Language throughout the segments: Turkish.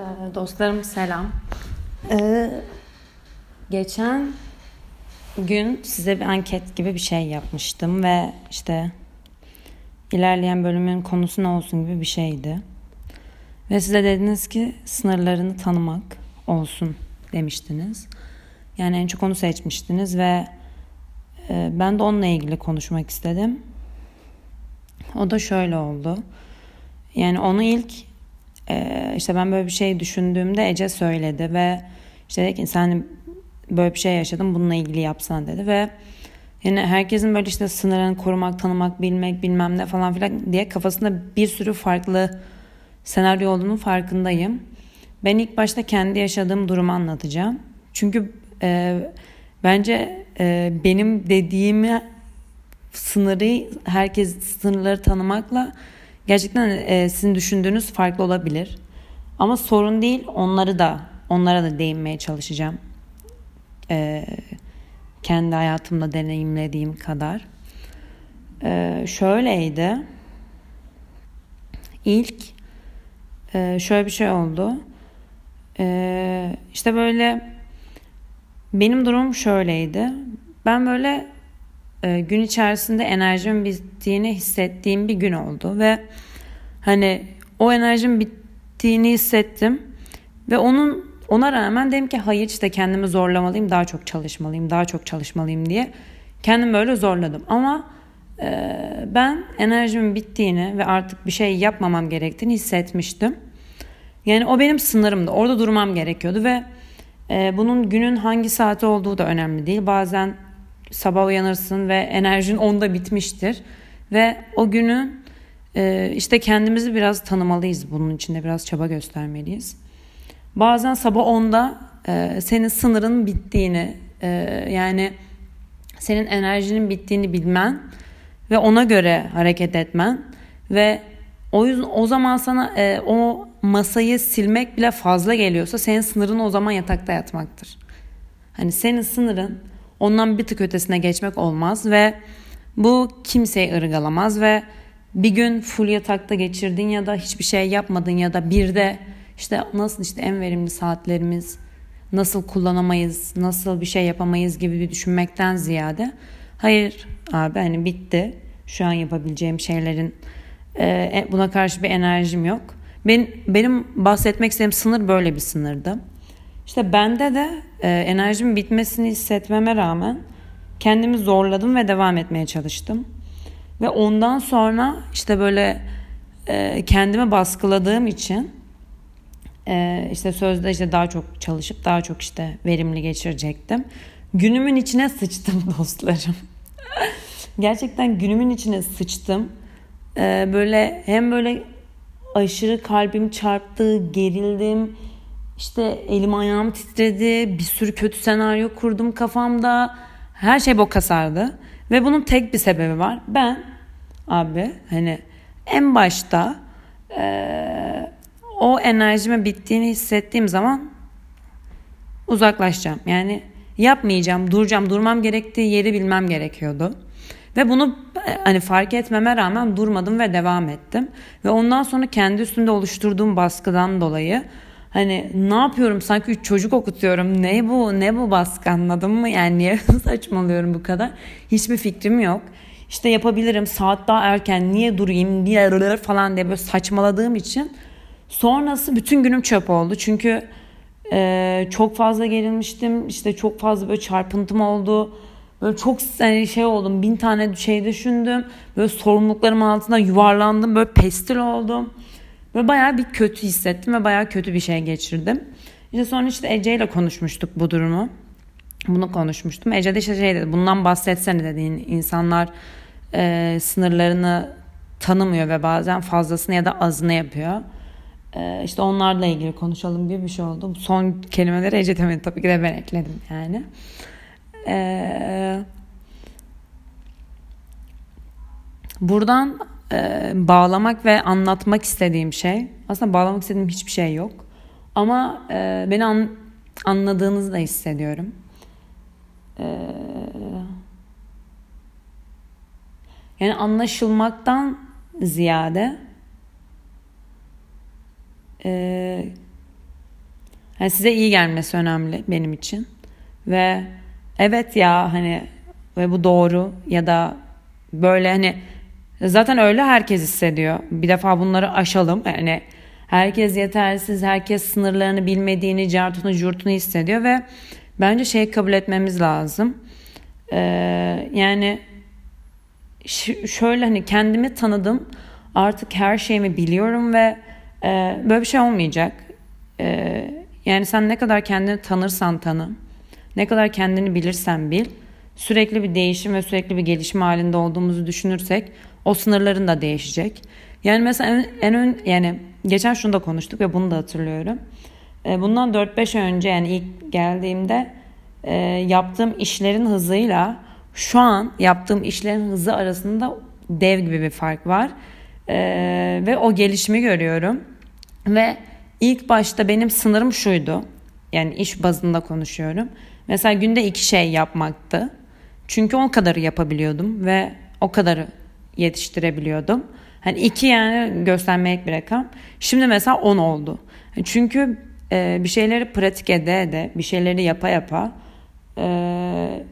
Ee, dostlarım selam. Ee, geçen gün size bir anket gibi bir şey yapmıştım ve işte ilerleyen bölümün konusu ne olsun gibi bir şeydi. Ve size dediniz ki sınırlarını tanımak olsun demiştiniz. Yani en çok onu seçmiştiniz ve e, ben de onunla ilgili konuşmak istedim. O da şöyle oldu. Yani onu ilk ee, işte ben böyle bir şey düşündüğümde Ece söyledi ve işte dedi ki sen böyle bir şey yaşadım bununla ilgili yapsan dedi ve yani herkesin böyle işte sınırını korumak, tanımak, bilmek, bilmem ne falan filan diye kafasında bir sürü farklı senaryo olduğunun farkındayım. Ben ilk başta kendi yaşadığım durumu anlatacağım. Çünkü e, bence e, benim dediğimi sınırı herkes sınırları tanımakla gerçekten e, sizin düşündüğünüz farklı olabilir. Ama sorun değil onları da onlara da değinmeye çalışacağım. E, kendi hayatımda deneyimlediğim kadar. E, şöyleydi. İlk e, şöyle bir şey oldu. E, işte böyle benim durumum şöyleydi. Ben böyle e, gün içerisinde enerjim bittiğini hissettiğim bir gün oldu ve hani o enerjim bittiğini hissettim ve onun ona rağmen dedim ki hayır işte kendimi zorlamalıyım daha çok çalışmalıyım daha çok çalışmalıyım diye kendimi böyle zorladım ama e, ben enerjimin bittiğini ve artık bir şey yapmamam gerektiğini hissetmiştim. Yani o benim sınırımdı. Orada durmam gerekiyordu ve e, bunun günün hangi saati olduğu da önemli değil. Bazen sabah uyanırsın ve enerjin onda bitmiştir. Ve o günü e, işte kendimizi biraz tanımalıyız. Bunun içinde biraz çaba göstermeliyiz. Bazen sabah onda e, senin sınırın bittiğini e, yani senin enerjinin bittiğini bilmen ve ona göre hareket etmen ve o yüzden o zaman sana e, o masayı silmek bile fazla geliyorsa senin sınırın o zaman yatakta yatmaktır. Hani senin sınırın ondan bir tık ötesine geçmek olmaz ve bu kimseyi ırgalamaz ve bir gün full yatakta geçirdin ya da hiçbir şey yapmadın ya da bir de işte nasıl işte en verimli saatlerimiz nasıl kullanamayız, nasıl bir şey yapamayız gibi bir düşünmekten ziyade hayır abi hani bitti. Şu an yapabileceğim şeylerin e, e buna karşı bir enerjim yok. Ben, benim bahsetmek istediğim sınır böyle bir sınırdı. İşte bende de e, enerjimin bitmesini hissetmeme rağmen kendimi zorladım ve devam etmeye çalıştım. Ve ondan sonra işte böyle e, kendimi baskıladığım için e, işte sözde işte daha çok çalışıp daha çok işte verimli geçirecektim. Günümün içine sıçtım dostlarım. Gerçekten günümün içine sıçtım. E, böyle hem böyle aşırı kalbim çarptı, gerildim işte elim ayağım titredi. Bir sürü kötü senaryo kurdum kafamda. Her şey boka sardı. Ve bunun tek bir sebebi var. Ben abi hani en başta e, o enerjime bittiğini hissettiğim zaman uzaklaşacağım. Yani yapmayacağım, duracağım. Durmam gerektiği yeri bilmem gerekiyordu. Ve bunu hani fark etmeme rağmen durmadım ve devam ettim. Ve ondan sonra kendi üstünde oluşturduğum baskıdan dolayı Hani ne yapıyorum sanki çocuk okutuyorum. Ne bu ne bu baskı anladın mı? Yani niye saçmalıyorum bu kadar? Hiçbir fikrim yok. İşte yapabilirim saat daha erken niye durayım niye falan diye böyle saçmaladığım için sonrası bütün günüm çöp oldu. Çünkü e, çok fazla gerilmiştim. İşte çok fazla böyle çarpıntım oldu. Böyle çok yani şey oldum. Bin tane şey düşündüm. Böyle sorumluluklarım altında yuvarlandım. Böyle pestil oldum. Ve bayağı bir kötü hissettim ve bayağı kötü bir şey geçirdim. İşte sonra işte Ece ile konuşmuştuk bu durumu. Bunu konuşmuştum. Ece de işte şey dedi bundan bahsetsene dedi. İnsanlar e, sınırlarını tanımıyor ve bazen fazlasını ya da azını yapıyor. E, işte onlarla ilgili konuşalım gibi bir şey oldu. Son kelimeleri Ece demedi tabii ki de ben ekledim yani. E, buradan e, bağlamak ve anlatmak istediğim şey aslında bağlamak istediğim hiçbir şey yok ama e, beni an, anladığınızı da hissediyorum. E, yani anlaşılmaktan ziyade e, Yani size iyi gelmesi önemli benim için. Ve evet ya hani ve bu doğru ya da böyle hani zaten öyle herkes hissediyor. Bir defa bunları aşalım. Yani herkes yetersiz, herkes sınırlarını bilmediğini, cartunu, curtunu hissediyor ve bence şey kabul etmemiz lazım. Ee, yani şöyle hani kendimi tanıdım. Artık her şeyimi biliyorum ve e, böyle bir şey olmayacak. E, yani sen ne kadar kendini tanırsan tanı, ne kadar kendini bilirsen bil, sürekli bir değişim ve sürekli bir gelişim halinde olduğumuzu düşünürsek o sınırların da değişecek. Yani mesela en, en ön yani geçen şunu da konuştuk ve bunu da hatırlıyorum. E, bundan 4-5 önce yani ilk geldiğimde e, yaptığım işlerin hızıyla şu an yaptığım işlerin hızı arasında dev gibi bir fark var. E, ve o gelişimi görüyorum. Ve ilk başta benim sınırım şuydu. Yani iş bazında konuşuyorum. Mesela günde iki şey yapmaktı. Çünkü o kadarı yapabiliyordum ve o kadarı yetiştirebiliyordum. Hani iki yani göstermeyek bir rakam. Şimdi mesela on oldu. Çünkü e, bir şeyleri pratik ede ede, bir şeyleri yapa yapa e,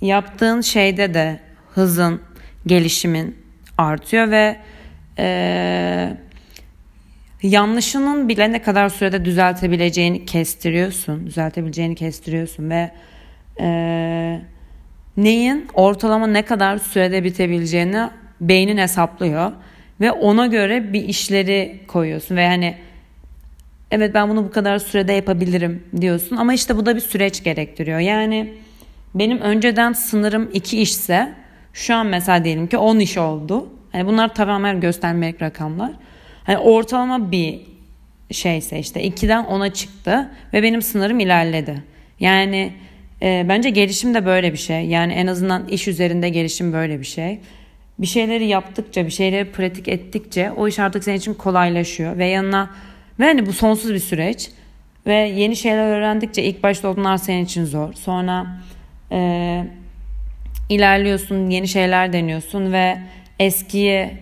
yaptığın şeyde de hızın, gelişimin artıyor ve e, yanlışının bile ne kadar sürede düzeltebileceğini kestiriyorsun. Düzeltebileceğini kestiriyorsun ve e, neyin ortalama ne kadar sürede bitebileceğini beynin hesaplıyor. Ve ona göre bir işleri koyuyorsun. Ve hani evet ben bunu bu kadar sürede yapabilirim diyorsun. Ama işte bu da bir süreç gerektiriyor. Yani benim önceden sınırım iki işse şu an mesela diyelim ki 10 iş oldu. Hani bunlar tamamen göstermelik rakamlar. Hani ortalama bir şeyse işte 2'den 10'a çıktı ve benim sınırım ilerledi. Yani e, bence gelişim de böyle bir şey. Yani en azından iş üzerinde gelişim böyle bir şey. Bir şeyleri yaptıkça, bir şeyleri pratik ettikçe o iş artık senin için kolaylaşıyor ve yanına ve hani bu sonsuz bir süreç ve yeni şeyler öğrendikçe ilk başta onlar senin için zor. Sonra e, ilerliyorsun, yeni şeyler deniyorsun ve eskiye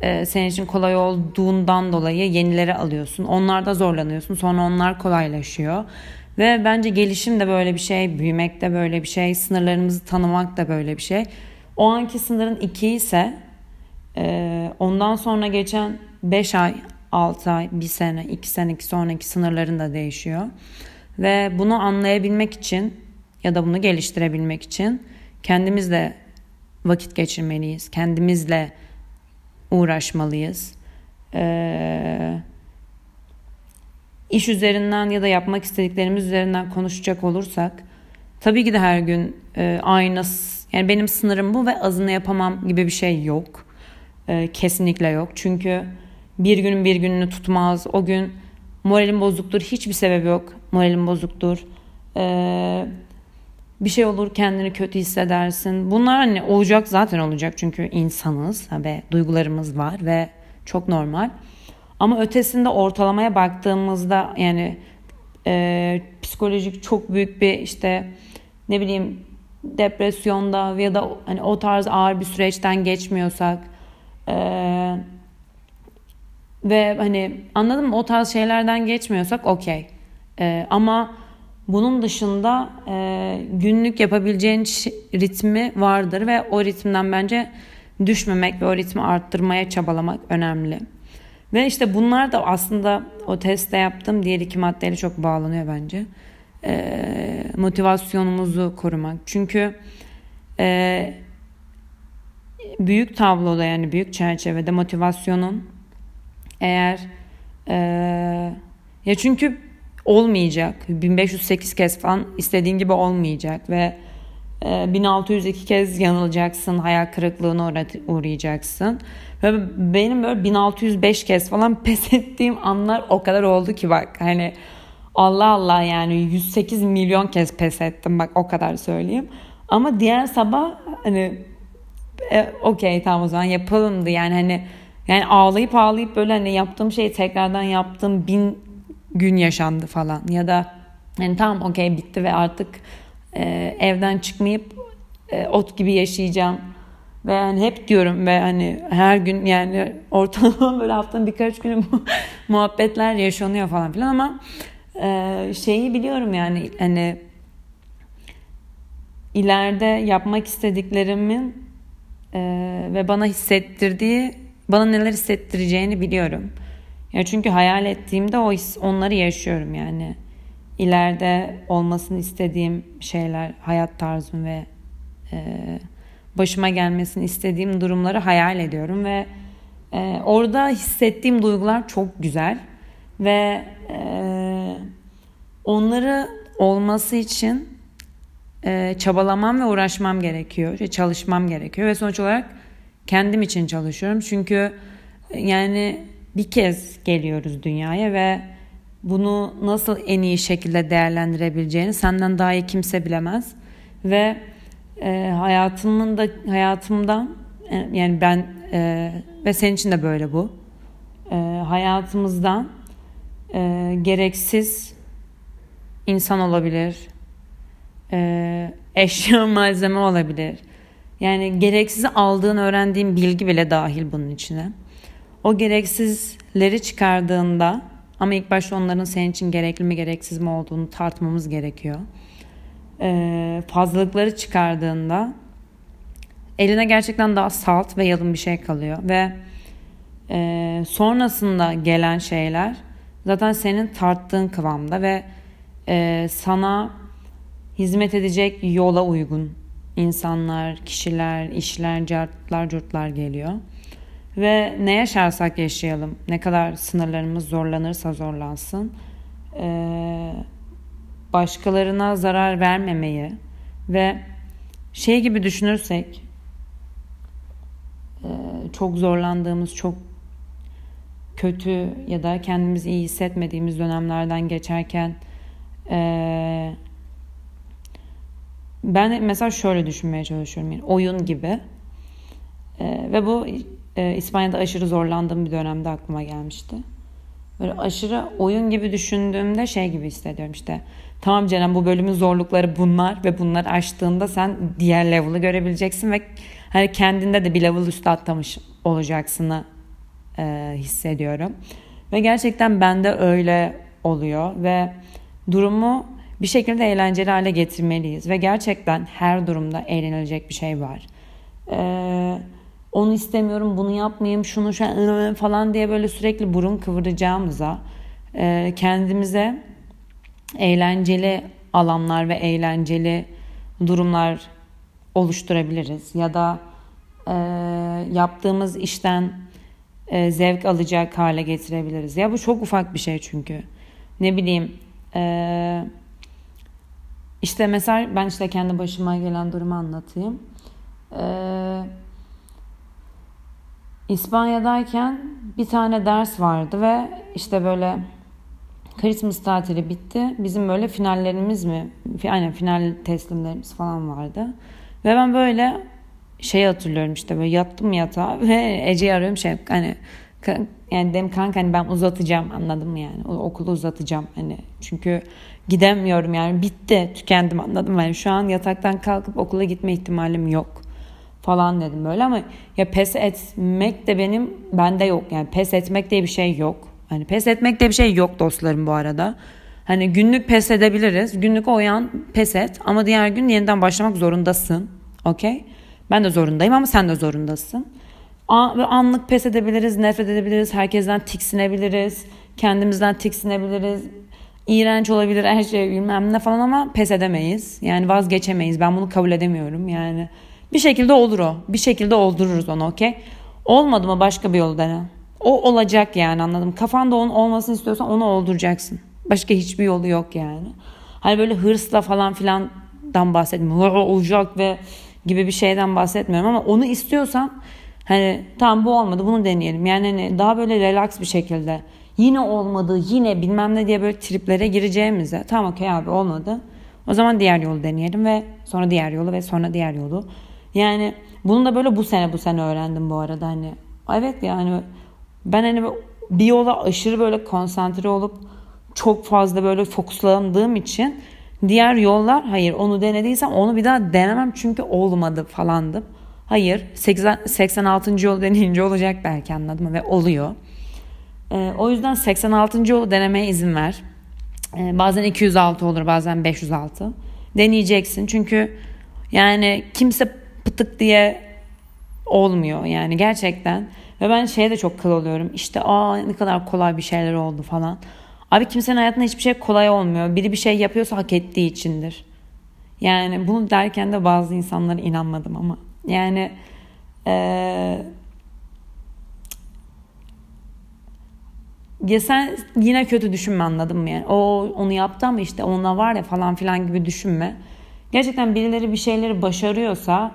e, senin için kolay olduğundan dolayı yenileri alıyorsun. Onlarda zorlanıyorsun. Sonra onlar kolaylaşıyor. Ve bence gelişim de böyle bir şey, büyümek de böyle bir şey, sınırlarımızı tanımak da böyle bir şey. O anki sınırın 2 ise e, ondan sonra geçen 5 ay, 6 ay, 1 sene, 2 sene, 2 sonraki sınırların da değişiyor. Ve bunu anlayabilmek için ya da bunu geliştirebilmek için kendimizle vakit geçirmeliyiz. Kendimizle uğraşmalıyız. Ee, iş üzerinden ya da yapmak istediklerimiz üzerinden konuşacak olursak tabii ki de her gün e, aynı yani benim sınırım bu ve azını yapamam gibi bir şey yok. Ee, kesinlikle yok. Çünkü bir günün bir gününü tutmaz. O gün moralim bozuktur. Hiçbir sebebi yok. Moralim bozuktur. Ee, bir şey olur kendini kötü hissedersin. Bunlar hani olacak zaten olacak çünkü insanız ve duygularımız var ve çok normal. Ama ötesinde ortalamaya baktığımızda yani e, psikolojik çok büyük bir işte ne bileyim depresyonda ya da hani o tarz ağır bir süreçten geçmiyorsak e, ve hani anladın mı o tarz şeylerden geçmiyorsak okey. E, ama bunun dışında e, günlük yapabileceğin ritmi vardır ve o ritimden bence düşmemek ve o ritmi arttırmaya çabalamak önemli. Ve işte bunlar da aslında o testte yaptığım diğer iki maddeyle çok bağlanıyor bence. E, motivasyonumuzu korumak. Çünkü e, büyük tabloda yani büyük çerçevede motivasyonun eğer e, ya çünkü olmayacak. 1508 kez falan istediğin gibi olmayacak ve 1602 e, kez yanılacaksın, hayal kırıklığına uğrayacaksın. Ve benim böyle 1605 kez falan pes ettiğim anlar o kadar oldu ki bak hani Allah Allah yani 108 milyon kez pes ettim bak o kadar söyleyeyim. Ama diğer sabah hani e, okey tamam o zaman yapalımdı yani hani yani ağlayıp ağlayıp böyle hani yaptığım şeyi tekrardan yaptığım bin gün yaşandı falan ya da yani tamam okey bitti ve artık e, evden çıkmayıp e, ot gibi yaşayacağım ve yani hep diyorum ve hani her gün yani ortalama böyle haftanın birkaç günü muhabbetler yaşanıyor falan filan ama e, şeyi biliyorum yani hani ileride yapmak istediklerimin e, ve bana hissettirdiği bana neler hissettireceğini biliyorum. Ya çünkü hayal ettiğimde o onları yaşıyorum yani. İleride olmasını istediğim şeyler, hayat tarzım ve e, başıma gelmesini istediğim durumları hayal ediyorum ve e, orada hissettiğim duygular çok güzel ve e, onları olması için e, çabalamam ve uğraşmam gerekiyor, çalışmam gerekiyor ve sonuç olarak kendim için çalışıyorum. Çünkü yani bir kez geliyoruz dünyaya ve bunu nasıl en iyi şekilde değerlendirebileceğini senden daha iyi kimse bilemez. Ve e, hayatımın da hayatımdan e, yani ben e, ve senin için de böyle bu. E, hayatımızdan e, gereksiz insan olabilir. E, eşya malzeme olabilir. Yani gereksiz aldığın öğrendiğin bilgi bile dahil bunun içine. O gereksizleri çıkardığında ama ilk başta onların senin için gerekli mi gereksiz mi olduğunu tartmamız gerekiyor. Ee, fazlalıkları çıkardığında eline gerçekten daha salt ve yalın bir şey kalıyor ve e, sonrasında gelen şeyler zaten senin tarttığın kıvamda ve e, sana hizmet edecek yola uygun insanlar, kişiler, işler, cartlar, curtlar geliyor. Ve ne yaşarsak yaşayalım, ne kadar sınırlarımız zorlanırsa zorlansın, başkalarına zarar vermemeyi ve şey gibi düşünürsek, çok zorlandığımız, çok kötü ya da kendimizi iyi hissetmediğimiz dönemlerden geçerken ben mesela şöyle düşünmeye çalışıyorum yani oyun gibi ve bu e, İspanya'da aşırı zorlandığım bir dönemde aklıma gelmişti. Böyle aşırı oyun gibi düşündüğümde şey gibi hissediyorum işte. Tamam Ceren bu bölümün zorlukları bunlar ve bunları aştığında sen diğer level'ı görebileceksin ve hani kendinde de bir level üstü atlamış olacaksını e, hissediyorum. Ve gerçekten bende öyle oluyor ve durumu bir şekilde eğlenceli hale getirmeliyiz ve gerçekten her durumda eğlenilecek bir şey var. Eee onu istemiyorum, bunu yapmayayım, şunu şu falan diye böyle sürekli burun kıvıracağımıza e, kendimize eğlenceli alanlar ve eğlenceli durumlar oluşturabiliriz. Ya da e, yaptığımız işten e, zevk alacak hale getirebiliriz. Ya bu çok ufak bir şey çünkü. Ne bileyim e, işte mesela ben işte kendi başıma gelen durumu anlatayım. Eee İspanya'dayken bir tane ders vardı ve işte böyle Christmas tatili bitti. Bizim böyle finallerimiz mi? Aynen final teslimlerimiz falan vardı. Ve ben böyle şey hatırlıyorum işte böyle yattım yatağa ve Ece'yi arıyorum şey hani yani dedim kanka hani ben uzatacağım anladın mı yani okulu uzatacağım hani çünkü gidemiyorum yani bitti tükendim anladım mı yani şu an yataktan kalkıp okula gitme ihtimalim yok falan dedim böyle ama ya pes etmek de benim bende yok yani pes etmek diye bir şey yok. Hani pes etmek diye bir şey yok dostlarım bu arada. Hani günlük pes edebiliriz. Günlük o yan pes et ama diğer gün yeniden başlamak zorundasın. Okey? Ben de zorundayım ama sen de zorundasın. Anlık pes edebiliriz, nefret edebiliriz, herkesten tiksinebiliriz, kendimizden tiksinebiliriz. İğrenç olabilir her şey bilmem ne falan ama pes edemeyiz. Yani vazgeçemeyiz. Ben bunu kabul edemiyorum. Yani bir şekilde olur o. Bir şekilde oldururuz onu okey. Olmadı mı başka bir yol dene. O olacak yani anladım. Kafanda onun olmasını istiyorsan onu olduracaksın. Başka hiçbir yolu yok yani. Hani böyle hırsla falan filandan bahsetmiyorum. Olacak ve gibi bir şeyden bahsetmiyorum ama onu istiyorsan hani tamam bu olmadı bunu deneyelim. Yani hani daha böyle relax bir şekilde yine olmadı yine bilmem ne diye böyle triplere gireceğimize tamam okey abi olmadı. O zaman diğer yolu deneyelim ve sonra diğer yolu ve sonra diğer yolu. Yani bunu da böyle bu sene bu sene öğrendim bu arada hani. Evet yani ben hani bir yola aşırı böyle konsantre olup çok fazla böyle fokuslandığım için diğer yollar hayır onu denediysem onu bir daha denemem çünkü olmadı falandım. Hayır 80, 86. yol deneyince olacak belki anladım ve oluyor. Ee, o yüzden 86. yolu denemeye izin ver. Ee, bazen 206 olur bazen 506. Deneyeceksin çünkü yani kimse pıtık diye olmuyor yani gerçekten. Ve ben şeye de çok kıl oluyorum. İşte aa ne kadar kolay bir şeyler oldu falan. Abi kimsenin hayatında hiçbir şey kolay olmuyor. Biri bir şey yapıyorsa hak ettiği içindir. Yani bunu derken de bazı insanlara inanmadım ama. Yani ee, ya sen yine kötü düşünme anladın mı yani? O onu yaptı ama işte ona var ya falan filan gibi düşünme. Gerçekten birileri bir şeyleri başarıyorsa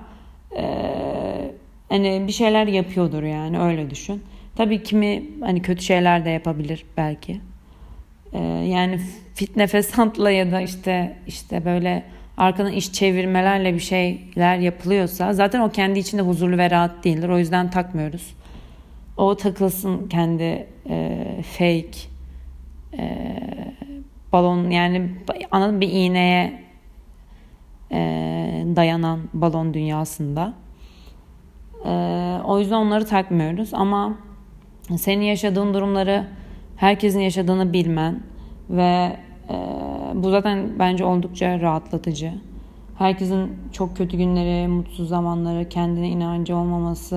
ee, hani bir şeyler yapıyordur yani öyle düşün. Tabii kimi hani kötü şeyler de yapabilir belki. Ee, yani fitne fesatla ya da işte işte böyle arkadan iş çevirmelerle bir şeyler yapılıyorsa zaten o kendi içinde huzurlu ve rahat değildir. O yüzden takmıyoruz. O takılsın kendi e, fake e, balon yani anladın bir iğneye e, dayanan balon dünyasında. E, o yüzden onları takmıyoruz ama senin yaşadığın durumları herkesin yaşadığını bilmen ve e, bu zaten bence oldukça rahatlatıcı. Herkesin çok kötü günleri, mutsuz zamanları, kendine inancı olmaması.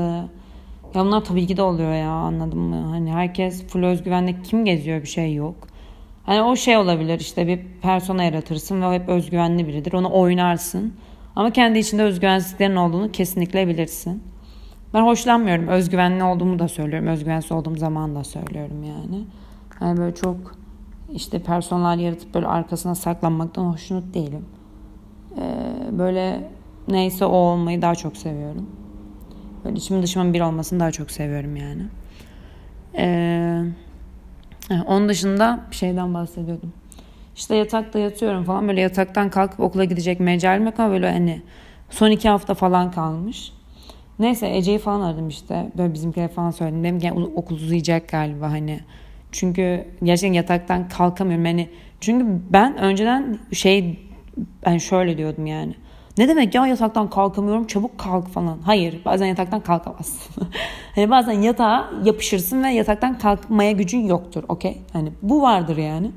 Ya bunlar tabii ki de oluyor ya anladın mı? Hani herkes full özgüvenle kim geziyor bir şey yok. Hani o şey olabilir işte bir persona yaratırsın ve o hep özgüvenli biridir. Onu oynarsın. Ama kendi içinde özgüvensizliklerin olduğunu kesinlikle bilirsin. Ben hoşlanmıyorum. Özgüvenli olduğumu da söylüyorum. Özgüvensiz olduğum zaman da söylüyorum yani. Hani böyle çok işte personel yaratıp böyle arkasına saklanmaktan hoşnut değilim. Ee, böyle neyse o olmayı daha çok seviyorum. Böyle içim dışımın bir olmasını daha çok seviyorum yani. Ee, onun dışında bir şeyden bahsediyordum. İşte yatakta yatıyorum falan böyle yataktan kalkıp okula gidecek mecalim yok ama böyle hani son iki hafta falan kalmış. Neyse Ece'yi falan aradım işte. Böyle bizimkiler falan söyledim. Dedim ki okul uzayacak galiba hani. Çünkü gerçekten yataktan kalkamıyorum. Yani çünkü ben önceden şey ben şöyle diyordum yani. Ne demek ya yataktan kalkamıyorum çabuk kalk falan. Hayır bazen yataktan kalkamazsın. hani bazen yatağa yapışırsın ve yataktan kalkmaya gücün yoktur. Okey. Hani bu vardır yani.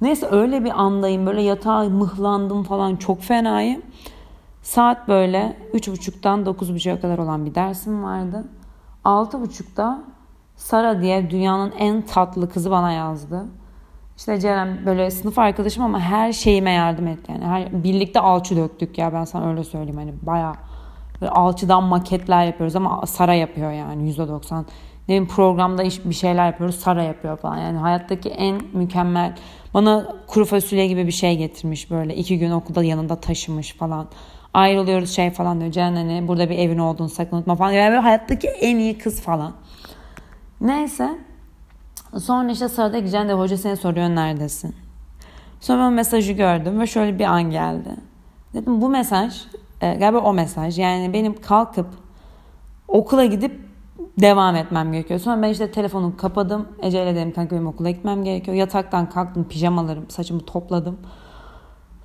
Neyse öyle bir andayım böyle yatağa mıhlandım falan çok fenayım. Saat böyle 3.30'dan 9.30'a kadar olan bir dersim vardı. 6.30'da Sara diye dünyanın en tatlı kızı bana yazdı. İşte Ceren böyle sınıf arkadaşım ama her şeyime yardım etti. Yani her, birlikte alçı döktük ya ben sana öyle söyleyeyim. Hani baya alçıdan maketler yapıyoruz ama Sara yapıyor yani %90. Ne bileyim programda iş, bir şeyler yapıyoruz Sara yapıyor falan. Yani hayattaki en mükemmel bana kuru fasulye gibi bir şey getirmiş böyle. iki gün okulda yanında taşımış falan ayrılıyoruz şey falan diyor. Ceren hani burada bir evin olduğunu sakın unutma falan. Yani böyle hayattaki en iyi kız falan. Neyse. Sonra işte sırada gideceğim de hoca seni soruyor neredesin? Sonra ben mesajı gördüm ve şöyle bir an geldi. Dedim bu mesaj e, galiba o mesaj. Yani benim kalkıp okula gidip devam etmem gerekiyor. Sonra ben işte telefonu kapadım. Ece'yle dedim kanka benim okula gitmem gerekiyor. Yataktan kalktım pijamalarım saçımı topladım.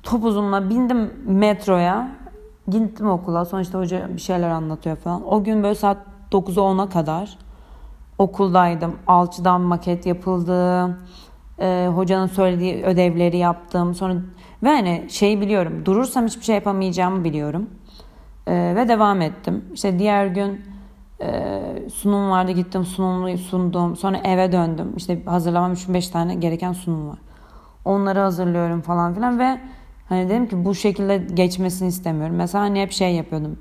Topuzumla bindim metroya. Gittim okula. Sonuçta hoca bir şeyler anlatıyor falan. O gün böyle saat 9'a 10'a kadar okuldaydım. Alçıdan maket yapıldı. Ee, hocanın söylediği ödevleri yaptım. Sonra ve hani şey biliyorum. Durursam hiçbir şey yapamayacağımı biliyorum. Ee, ve devam ettim. İşte diğer gün e, sunum vardı. Gittim sunumu sundum. Sonra eve döndüm. İşte hazırlamam 3-5 tane gereken sunum var. Onları hazırlıyorum falan filan ve Hani dedim ki bu şekilde geçmesini istemiyorum. Mesela hani hep şey yapıyordum.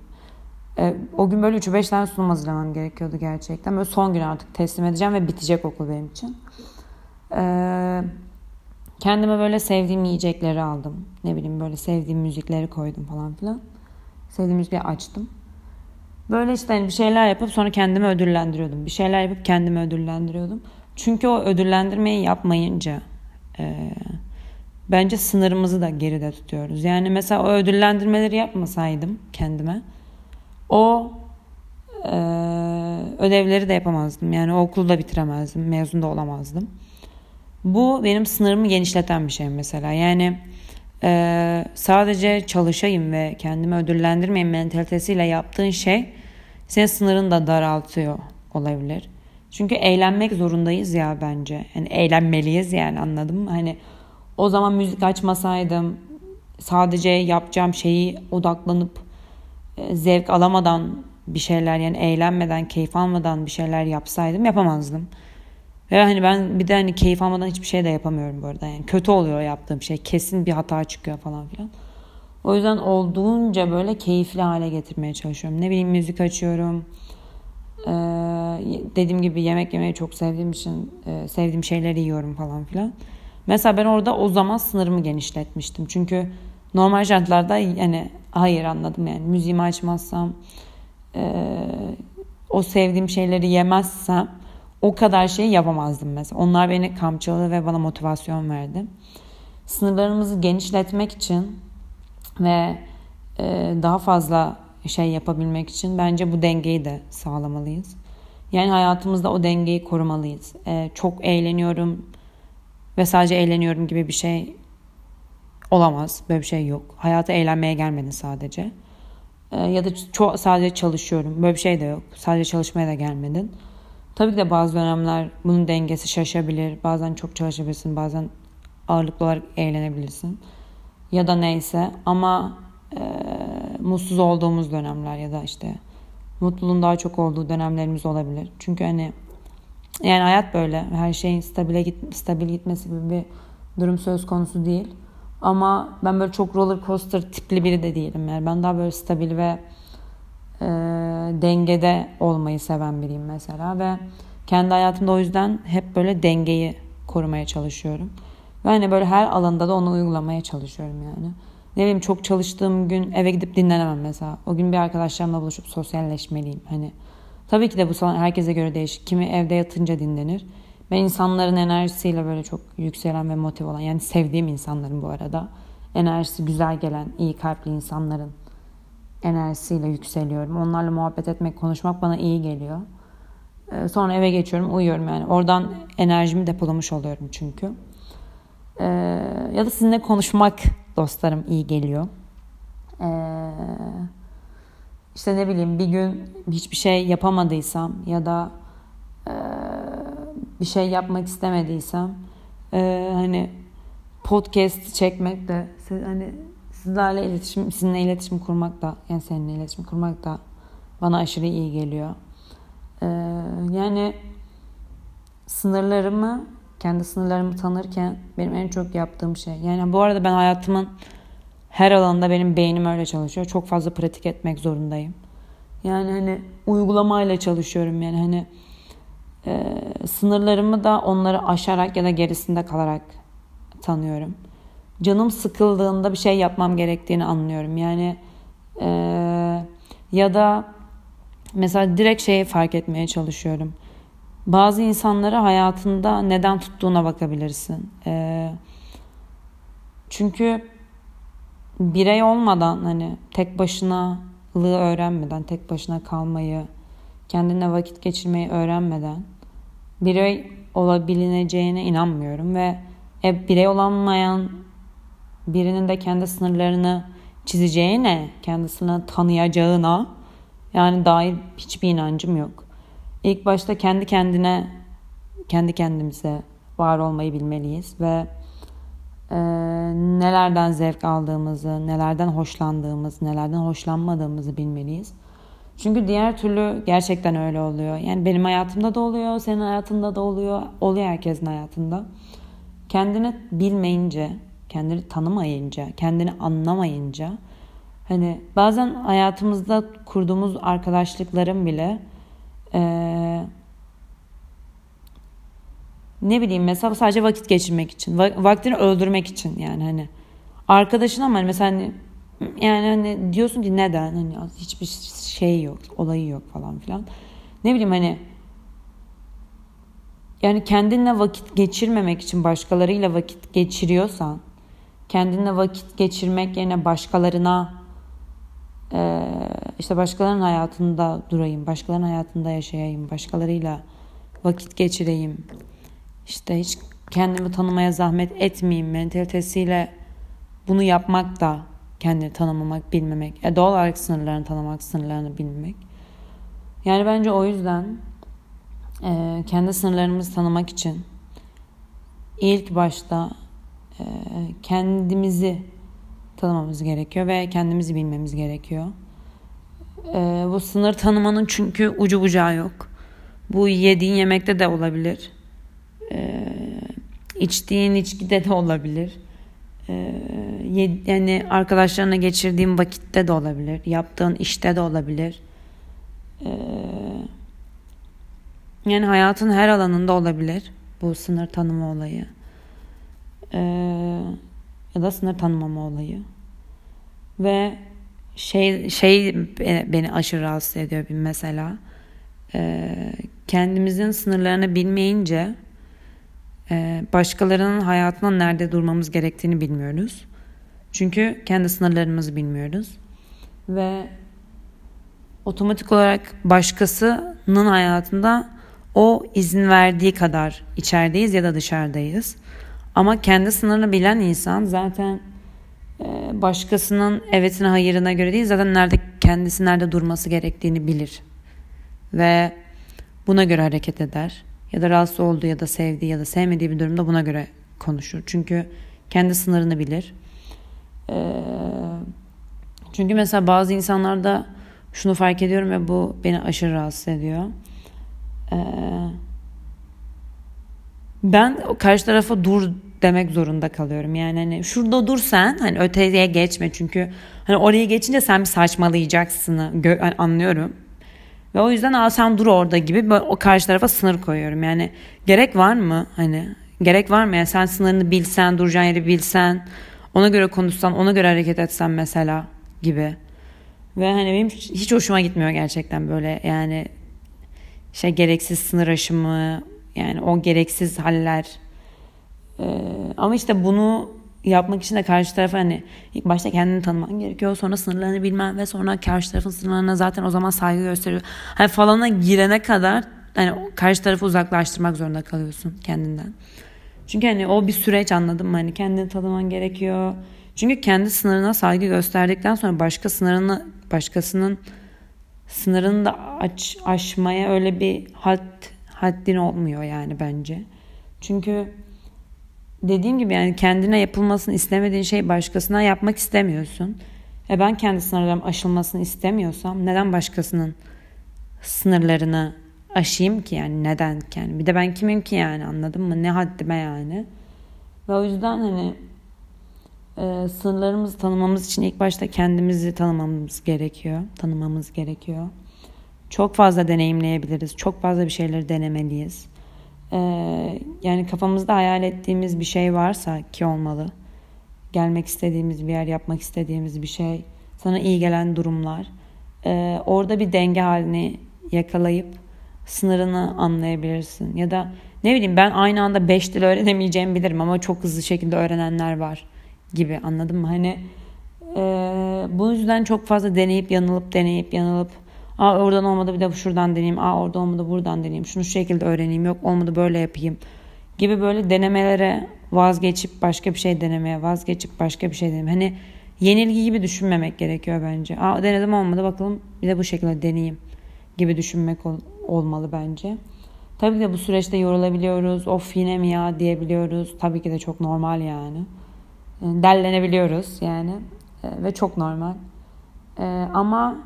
E, o gün böyle 3-5 tane sunum hazırlamam gerekiyordu gerçekten. Böyle son gün artık teslim edeceğim ve bitecek okul benim için. E, kendime böyle sevdiğim yiyecekleri aldım. Ne bileyim böyle sevdiğim müzikleri koydum falan filan. Sevdiğim müzikleri açtım. Böyle işte hani bir şeyler yapıp sonra kendimi ödüllendiriyordum. Bir şeyler yapıp kendimi ödüllendiriyordum. Çünkü o ödüllendirmeyi yapmayınca... E, bence sınırımızı da geride tutuyoruz. Yani mesela o ödüllendirmeleri yapmasaydım kendime o e, ödevleri de yapamazdım. Yani o okulu da bitiremezdim. Mezun da olamazdım. Bu benim sınırımı genişleten bir şey mesela. Yani e, sadece çalışayım ve kendimi ödüllendirmeyeyim mentalitesiyle yaptığın şey senin sınırını da daraltıyor olabilir. Çünkü eğlenmek zorundayız ya bence. Yani eğlenmeliyiz yani anladım mı? Hani o zaman müzik açmasaydım sadece yapacağım şeyi odaklanıp zevk alamadan bir şeyler yani eğlenmeden, keyif almadan bir şeyler yapsaydım yapamazdım. Ve hani ben bir de hani keyif almadan hiçbir şey de yapamıyorum bu arada. Yani kötü oluyor yaptığım şey. Kesin bir hata çıkıyor falan filan. O yüzden olduğunca böyle keyifli hale getirmeye çalışıyorum. Ne bileyim müzik açıyorum. Ee, dediğim gibi yemek yemeyi çok sevdiğim için e, sevdiğim şeyleri yiyorum falan filan. Mesela ben orada o zaman sınırımı genişletmiştim. Çünkü normal şartlarda yani hayır anladım yani müziğimi açmazsam e, o sevdiğim şeyleri yemezsem o kadar şey yapamazdım mesela. Onlar beni kamçıladı ve bana motivasyon verdi. Sınırlarımızı genişletmek için ve e, daha fazla şey yapabilmek için bence bu dengeyi de sağlamalıyız. Yani hayatımızda o dengeyi korumalıyız. E, çok eğleniyorum ve sadece eğleniyorum gibi bir şey olamaz. Böyle bir şey yok. Hayata eğlenmeye gelmedin sadece. E, ya da çok sadece çalışıyorum. Böyle bir şey de yok. Sadece çalışmaya da gelmedin. Tabii ki de bazı dönemler bunun dengesi şaşabilir. Bazen çok çalışabilirsin, bazen ağırlıklı olarak eğlenebilirsin. Ya da neyse ama e, mutsuz olduğumuz dönemler ya da işte mutluluğun daha çok olduğu dönemlerimiz olabilir. Çünkü hani yani hayat böyle. Her şeyin stabile git, stabil gitmesi gibi bir durum söz konusu değil. Ama ben böyle çok roller coaster tipli biri de değilim. Yani ben daha böyle stabil ve e, dengede olmayı seven biriyim mesela ve kendi hayatımda o yüzden hep böyle dengeyi korumaya çalışıyorum. Ve hani böyle her alanda da onu uygulamaya çalışıyorum yani. Ne bileyim çok çalıştığım gün eve gidip dinlenemem mesela. O gün bir arkadaşlarımla buluşup sosyalleşmeliyim. Hani tabii ki de bu herkese göre değişik. Kimi evde yatınca dinlenir. Ben insanların enerjisiyle böyle çok yükselen ve motive olan yani sevdiğim insanların bu arada enerjisi güzel gelen iyi kalpli insanların enerjisiyle yükseliyorum. Onlarla muhabbet etmek, konuşmak bana iyi geliyor. Ee, sonra eve geçiyorum, uyuyorum yani. Oradan enerjimi depolamış oluyorum çünkü. Ee, ya da sizinle konuşmak dostlarım iyi geliyor. Ee, işte ne bileyim bir gün hiçbir şey yapamadıysam ya da bir şey yapmak istemediysem e, hani podcast çekmek de hani sizlerle iletişim, sizinle iletişim kurmak da yani seninle iletişim kurmak da bana aşırı iyi geliyor. Ee, yani sınırlarımı, kendi sınırlarımı tanırken benim en çok yaptığım şey. Yani bu arada ben hayatımın her alanında benim beynim öyle çalışıyor. Çok fazla pratik etmek zorundayım. Yani hani uygulamayla çalışıyorum yani hani e, sınırlarımı da onları aşarak ya da gerisinde kalarak tanıyorum canım sıkıldığında bir şey yapmam gerektiğini anlıyorum. Yani e, ya da mesela direkt şeyi fark etmeye çalışıyorum. Bazı insanları hayatında neden tuttuğuna bakabilirsin. E, çünkü birey olmadan hani tek başınalığı öğrenmeden, tek başına kalmayı, kendine vakit geçirmeyi öğrenmeden birey olabileceğine inanmıyorum ve e, birey olamayan birinin de kendi sınırlarını çizeceğine, kendisini tanıyacağına yani dair hiçbir inancım yok. İlk başta kendi kendine, kendi kendimize var olmayı bilmeliyiz ve e, nelerden zevk aldığımızı, nelerden hoşlandığımız, nelerden hoşlanmadığımızı bilmeliyiz. Çünkü diğer türlü gerçekten öyle oluyor. Yani benim hayatımda da oluyor, senin hayatında da oluyor, oluyor herkesin hayatında. Kendini bilmeyince, kendini tanımayınca, kendini anlamayınca hani bazen hayatımızda kurduğumuz arkadaşlıkların bile ee, ne bileyim mesela sadece vakit geçirmek için, vaktini öldürmek için yani hani arkadaşın ama hani mesela hani, yani hani diyorsun ki neden hani hiçbir şey yok, olayı yok falan filan. Ne bileyim hani yani kendinle vakit geçirmemek için başkalarıyla vakit geçiriyorsan kendinle vakit geçirmek yerine başkalarına e, işte başkalarının hayatında durayım, başkalarının hayatında yaşayayım, başkalarıyla vakit geçireyim. İşte hiç kendimi tanımaya zahmet etmeyeyim mentalitesiyle bunu yapmak da kendini tanımamak, bilmemek. E doğal olarak sınırlarını tanımak, sınırlarını bilmemek. Yani bence o yüzden e, kendi sınırlarımızı tanımak için ilk başta e, kendimizi tanımamız gerekiyor ve kendimizi bilmemiz gerekiyor. E, bu sınır tanımanın çünkü ucu bucağı yok. Bu yediğin yemekte de olabilir. E, içtiğin içkide de olabilir. E, yani arkadaşlarına geçirdiğin vakitte de olabilir. Yaptığın işte de olabilir. E, yani hayatın her alanında olabilir bu sınır tanıma olayı. E, ya da sınır tanımama olayı. Ve şey şey beni aşırı rahatsız ediyor bir mesela. Ee, kendimizin sınırlarını bilmeyince e, başkalarının hayatına nerede durmamız gerektiğini bilmiyoruz. Çünkü kendi sınırlarımızı bilmiyoruz. Ve otomatik olarak başkasının hayatında o izin verdiği kadar içerideyiz ya da dışarıdayız. Ama kendi sınırını bilen insan zaten e, başkasının evetine hayırına göre değil zaten nerede kendisi nerede durması gerektiğini bilir. Ve buna göre hareket eder. Ya da rahatsız olduğu ya da sevdiği ya da sevmediği bir durumda buna göre konuşur. Çünkü kendi sınırını bilir. E, çünkü mesela bazı insanlarda şunu fark ediyorum ve bu beni aşırı rahatsız ediyor. Ee, ben karşı tarafa dur demek zorunda kalıyorum. Yani hani şurada dur sen hani öteye geçme çünkü hani oraya geçince sen bir saçmalayacaksın gö- anlıyorum. Ve o yüzden Aa, sen dur orada gibi o karşı tarafa sınır koyuyorum. Yani gerek var mı hani gerek var mı yani sen sınırını bilsen duracağın yeri bilsen ona göre konuşsan ona göre hareket etsen mesela gibi. Ve hani benim hiç hoşuma gitmiyor gerçekten böyle yani şey gereksiz sınır aşımı yani o gereksiz haller ee, ama işte bunu yapmak için de karşı tarafa hani ilk başta kendini tanıman gerekiyor. Sonra sınırlarını bilmen ve sonra karşı tarafın sınırlarına zaten o zaman saygı gösteriyor. Hani falana girene kadar hani karşı tarafı uzaklaştırmak zorunda kalıyorsun kendinden. Çünkü hani o bir süreç anladın mı? Hani kendini tanıman gerekiyor. Çünkü kendi sınırına saygı gösterdikten sonra başka sınırını başkasının sınırını da aç, aşmaya öyle bir had, haddin olmuyor yani bence. Çünkü dediğim gibi yani kendine yapılmasını istemediğin şey başkasına yapmak istemiyorsun. E ben kendi sınırlarım aşılmasını istemiyorsam neden başkasının sınırlarını aşayım ki yani neden yani bir de ben kimim ki yani anladın mı ne haddime yani ve o yüzden hani e, sınırlarımızı tanımamız için ilk başta kendimizi tanımamız gerekiyor tanımamız gerekiyor çok fazla deneyimleyebiliriz çok fazla bir şeyleri denemeliyiz ee, yani kafamızda hayal ettiğimiz bir şey varsa ki olmalı. Gelmek istediğimiz bir yer, yapmak istediğimiz bir şey, sana iyi gelen durumlar. Ee, orada bir denge halini yakalayıp sınırını anlayabilirsin. Ya da ne bileyim ben aynı anda 5 dil öğrenemeyeceğimi bilirim ama çok hızlı şekilde öğrenenler var gibi anladın mı? Hani e, bu yüzden çok fazla deneyip yanılıp deneyip yanılıp Aa oradan olmadı bir de şuradan deneyeyim. Aa orada olmadı buradan deneyeyim. Şunu şu şekilde öğreneyim. Yok olmadı böyle yapayım. Gibi böyle denemelere vazgeçip başka bir şey denemeye vazgeçip başka bir şey denemeye. Hani yenilgi gibi düşünmemek gerekiyor bence. Aa denedim olmadı bakalım bir de bu şekilde deneyeyim gibi düşünmek olmalı bence. Tabii ki de bu süreçte yorulabiliyoruz. Of yine mi ya diyebiliyoruz. Tabii ki de çok normal yani. Dellenebiliyoruz yani. E, ve çok normal. E, ama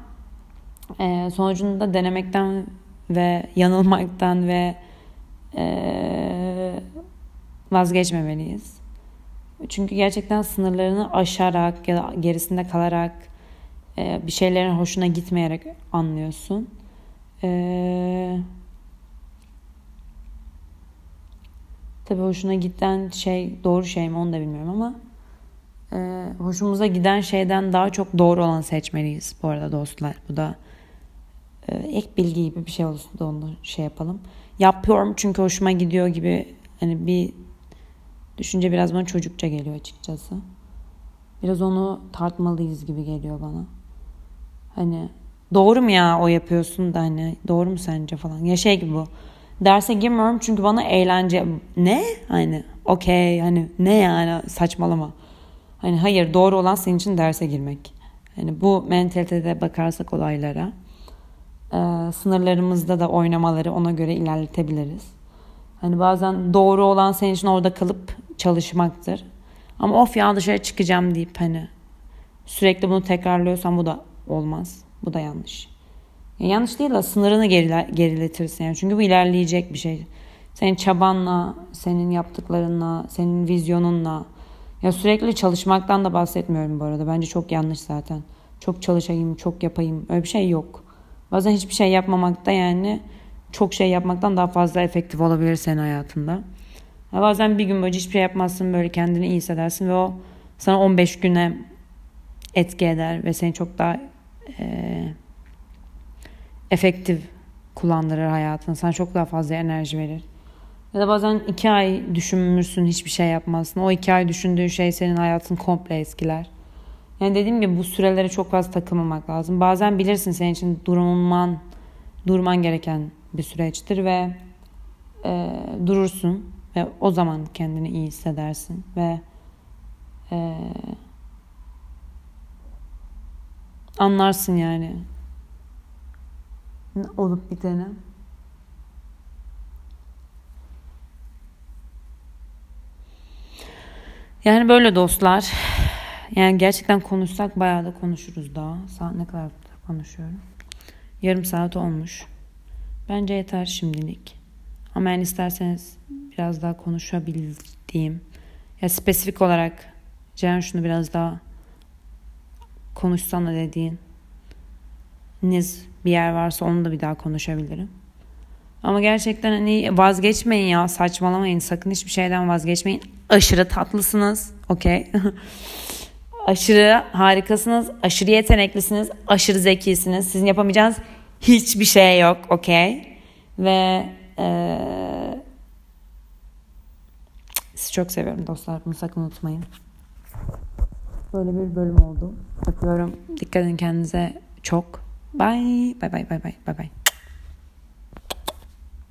e, sonucunda denemekten ve yanılmaktan ve e, vazgeçmemeliyiz. Çünkü gerçekten sınırlarını aşarak ya da gerisinde kalarak bir şeylerin hoşuna gitmeyerek anlıyorsun. E, tabii hoşuna giden şey doğru şey mi onu da bilmiyorum ama e, hoşumuza giden şeyden daha çok doğru olanı seçmeliyiz bu arada dostlar. Bu da e, ek bilgi gibi bir şey olsun da onu şey yapalım. Yapıyorum çünkü hoşuma gidiyor gibi hani bir düşünce biraz bana çocukça geliyor açıkçası. Biraz onu tartmalıyız gibi geliyor bana. Hani doğru mu ya o yapıyorsun da hani doğru mu sence falan. Ya şey gibi bu. Derse girmiyorum çünkü bana eğlence. Ne? Hani okey hani ne yani saçmalama. Hani hayır doğru olan senin için derse girmek. Hani bu mentalitede bakarsak olaylara e, sınırlarımızda da oynamaları ona göre ilerletebiliriz. Hani bazen doğru olan senin için orada kalıp çalışmaktır. Ama of ya dışarı çıkacağım deyip hani sürekli bunu tekrarlıyorsan bu da olmaz. Bu da yanlış. Yani yanlış değil de sınırını gerile, geriletirsin yani. Çünkü bu ilerleyecek bir şey. Senin çabanla, senin yaptıklarınla, senin vizyonunla. Ya sürekli çalışmaktan da bahsetmiyorum bu arada. Bence çok yanlış zaten. Çok çalışayım, çok yapayım. Öyle bir şey yok. Bazen hiçbir şey yapmamakta yani çok şey yapmaktan daha fazla efektif olabilir senin hayatında. Ya bazen bir gün boyunca hiçbir şey yapmazsın böyle kendini iyi hissedersin ve o sana 15 güne etki eder ve seni çok daha e, efektif kullandırır hayatını. Sana çok daha fazla enerji verir. Ya da bazen iki ay düşünmüşsün hiçbir şey yapmazsın. O iki ay düşündüğün şey senin hayatını komple etkiler. Yani dediğim gibi bu sürelere çok fazla takılmamak lazım. Bazen bilirsin senin için durman, durman gereken bir süreçtir ve e, durursun ve o zaman kendini iyi hissedersin ve e, anlarsın yani olup biteni. Yani böyle dostlar. Yani gerçekten konuşsak bayağı da konuşuruz daha. Saat ne kadar konuşuyorum? Yarım saat olmuş. Bence yeter şimdilik. Ama yani isterseniz biraz daha konuşabildiğim ya spesifik olarak Ceren şunu biraz daha konuşsana dediğin niz bir yer varsa onu da bir daha konuşabilirim. Ama gerçekten hani vazgeçmeyin ya saçmalamayın sakın hiçbir şeyden vazgeçmeyin. Aşırı tatlısınız okey. aşırı harikasınız, aşırı yeteneklisiniz, aşırı zekisiniz. Sizin yapamayacağınız hiçbir şey yok okey. Ve ee, sizi çok seviyorum dostlar bunu sakın unutmayın. Böyle bir bölüm oldu. Öpüyorum. Dikkat edin kendinize çok. Bye. Bye bye bye bye bye bye.